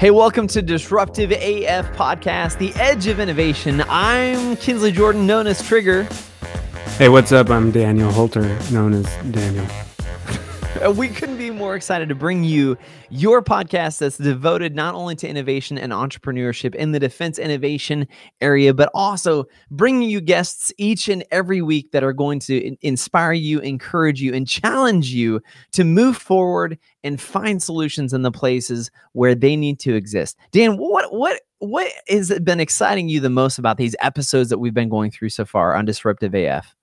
Hey, welcome to Disruptive AF Podcast, the edge of innovation. I'm Kinsley Jordan, known as Trigger. Hey, what's up? I'm Daniel Hulter, known as Daniel. we couldn't be more excited to bring you your podcast that's devoted not only to innovation and entrepreneurship in the defense innovation area, but also bringing you guests each and every week that are going to inspire you, encourage you, and challenge you to move forward and find solutions in the places where they need to exist. Dan, what what what has been exciting you the most about these episodes that we've been going through so far on Disruptive AF?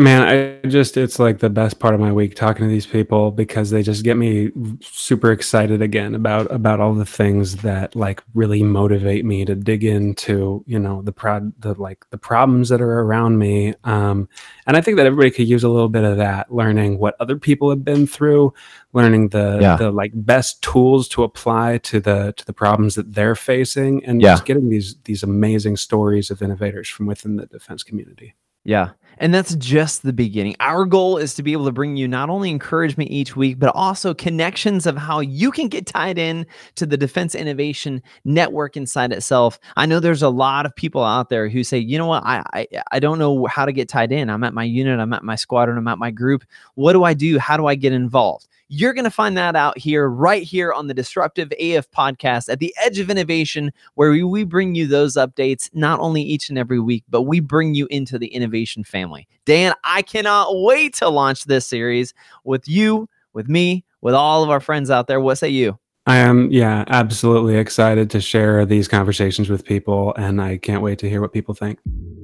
Man, I just, it's like the best part of my week talking to these people because they just get me super excited again about, about all the things that like really motivate me to dig into, you know, the prod, the like the problems that are around me. Um, and I think that everybody could use a little bit of that, learning what other people have been through, learning the, yeah. the like best tools to apply to the, to the problems that they're facing and yeah. just getting these, these amazing stories of innovators from within the defense community. Yeah. And that's just the beginning. Our goal is to be able to bring you not only encouragement each week, but also connections of how you can get tied in to the Defense Innovation Network inside itself. I know there's a lot of people out there who say, you know what, I, I, I don't know how to get tied in. I'm at my unit, I'm at my squadron, I'm at my group. What do I do? How do I get involved? You're going to find that out here, right here on the Disruptive AF podcast at the edge of innovation, where we, we bring you those updates not only each and every week, but we bring you into the innovation family. Dan, I cannot wait to launch this series with you, with me, with all of our friends out there. What say you? I am, yeah, absolutely excited to share these conversations with people, and I can't wait to hear what people think.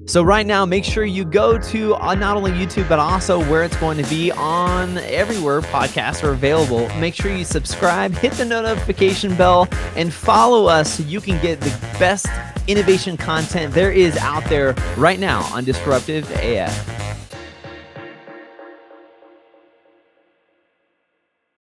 So, right now, make sure you go to uh, not only YouTube, but also where it's going to be on everywhere podcasts are available. Make sure you subscribe, hit the notification bell, and follow us so you can get the best innovation content there is out there right now on Disruptive AF.